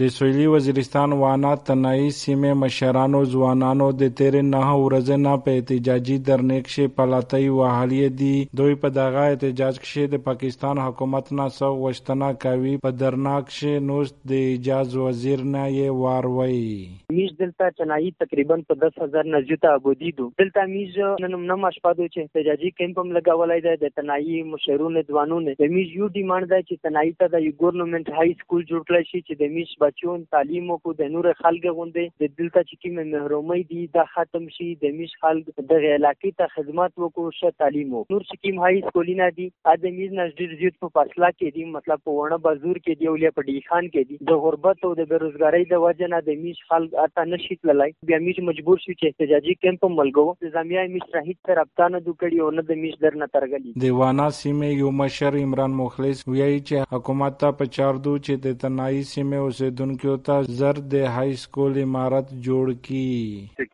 د سویلی وزیرستان وانا تنائی سیمه مشرانو ځوانانو د تیر نه ورځ نه په احتجاجي درنې کې پلاتای وهالې دي. دوی په دغه احتجاج کې د پاکستان حکومت نه سو وشتنه کوي، په درناک کې نوست د اجازه وزیر نه یې واروي میز دلته تنائی تقریباً په 10000 نزدیک ابودی دو دلته میز نن نه مشپادو چې احتجاجي کیمپ هم لګولای دی، د تنائی مشرونو ځوانونو د میز یو ډیماند دی چې تنائی ته د ګورنمنت های سکول جوړ کړی شي، چې د میز بچون تعلیم کو د نور خلک غوندې. د دلته چې کوم محرومي دي د ختم شي، د میش خلک د علاقې ته خدمات وکړو ش تعلیم نور چې کوم هاي سکولینه دي ا د میز نږدې زیات په فاصله کې دي مطلب په ونه بازور کې دی ولې په ډی خان کې دي. د غربت او د بیروزګاری د وجه نه د میش اته نشي تللای بیا میش مجبور شي چې احتجاجي کیمپ ملګو زمیا میش رهید تر ابتانه دوکړي او نه د میش درنه ترګلی دیوانا سیمه یو مشر عمران مخلص ویایي چې حکومت ته په چار دو چې د تنائی سیمه اوسیدونکو ته زر د های سکول امارت جوړ کی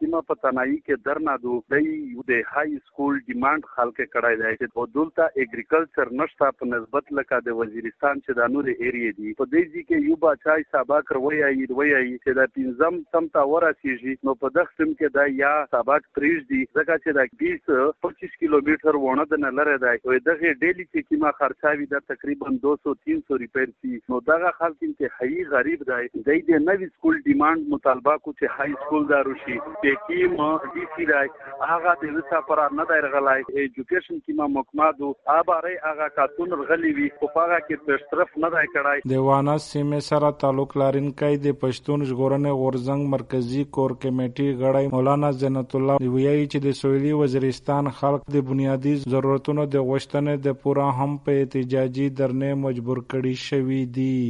چکیما په تنائی کې درنا دو دی د های سکول ډیماند خلک کړای دی چې په دولته اګریکلچر نشتا په نسبت لکه د وزیرستان چې د نور ایریا دی په دې ځکه کې یو بچای سبق وروي ای وروي ای چې د پینځم سم تا ورسیږي جی۔ نو په دغه سم کې دا یا سبق پریږ دی۔ ځکه چې د 20 25 کیلومتر ونه د نه لره دی او دغه ډیلی چې کیما خرچاوي د تقریباً 200 300 روپیر سی۔ نو دغه خلک چې هي غریب دی د دې نوې سکول ډیماند مطالبه کو چې های سکول دارو شي چې کی ما سی راي هغه د وسا پر نه دای رغلای. ایجوکیشن کی ما مکمادو اباره هغه کاتون رغلی وی په هغه کې پیشرف نه دای کړای. دیوانه سیمه سره تعلق لرونکي د پښتون ژغورنې غورزنګ مرکزی کور کمیټي غړی مولانا زینت الله ویایي چې د سویلي وزیرستان خلق د بنیادی ضرورتونو د غوښتنې د پورا هم په احتجاجي درنې مجبور کړي شوی دي.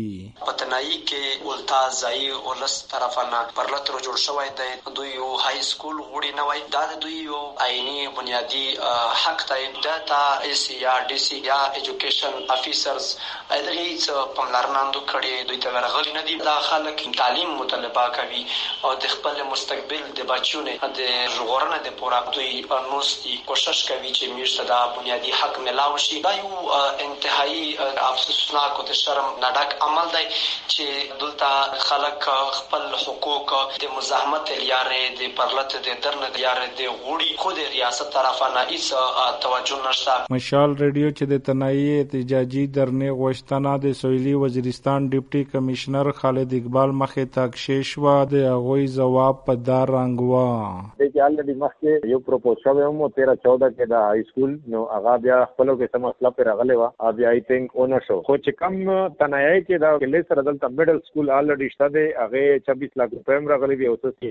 پتنای کې ولتا ځای ولس طرفانه پرلت رو جوړ شوی دی. دوی یو های های سکول غوړي نه وای دا د دوی یو عیني بنیادی حق دی دا تا اس یا ډي سي یا ایجوکیشن افیسرز دغه څه هیڅ پملرناندو کړي دوی ته ورغلي نه دي دا خلک تعلیم مطالبه کوي او د خپل مستقبل د بچونه د ژغورنه د پورا دوی نوستي کوشش کوي چې میشته دا بنیادی حق ملاو شي دا یو انتهایی افسوسناک او د شرم نډک عمل دی چې دلته خلک خپل حقوق د مزاحمت لیارې د پرلت د درن لیارې د غوړي. خو د ریاست طرفانه هیڅ توجه نشته. مشال ریډیو چې د تنائی احتجاجي درنې غوښتنه د سویلي وزیرستان ډیپټي کمشنر خالد اقبال مخې تاکشیش و د هغوی ځواب په دار رنګ و. د چې مخکې یو پروپوز شوی مو 13 14 کې د های سکول نو هغه بیا خپلو کې سم مسله پر غلې و بیا آی تھنک اون شو. خو چې کم تنائی کې دا کله سره دلته میډل سکول الډي شته دی هغه 26 لک روپے هم راغلي دی او څه چې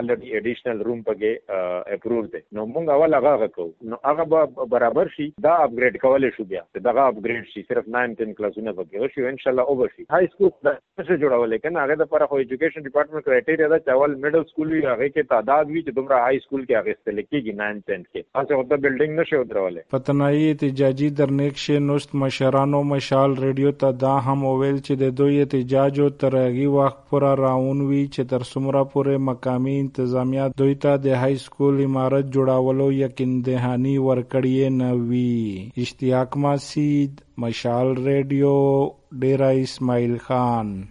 الډي اډیشنل روم پکې اپروቭ دی نو موږ اول هغه غکو نو هغه به برابر شي دا اپګریډ کولای شو بیا دا اپګریډ شي صرف 9 10 کلاسونه پکې شي ان شاء الله اوبر شي های سکول دا څه جوړول کنه هغه د پر خو ایجوکیشن ډپارټمنټ کرایټیریا دا چاول میډل سکول وی هغه کې تعداد وی چې دومره های سکول کې هغه استل کېږي 9 10 کې تاسو هغه بلډینګ نشو درولې پتنای احتجاجي درنیک شه نوست مشرانو مشال ریډیو ته دا هم ویل چې د دوی احتجاج او ترغي وخت پر راون وی چې تر څومره پورې مقامی انتظامیه دویته د های سکول امارت جوړاولو یقین دهانی ورکړی نه وی اشتیاق ماسید، مشال ریډیو ډیرا اسماعیل خان۔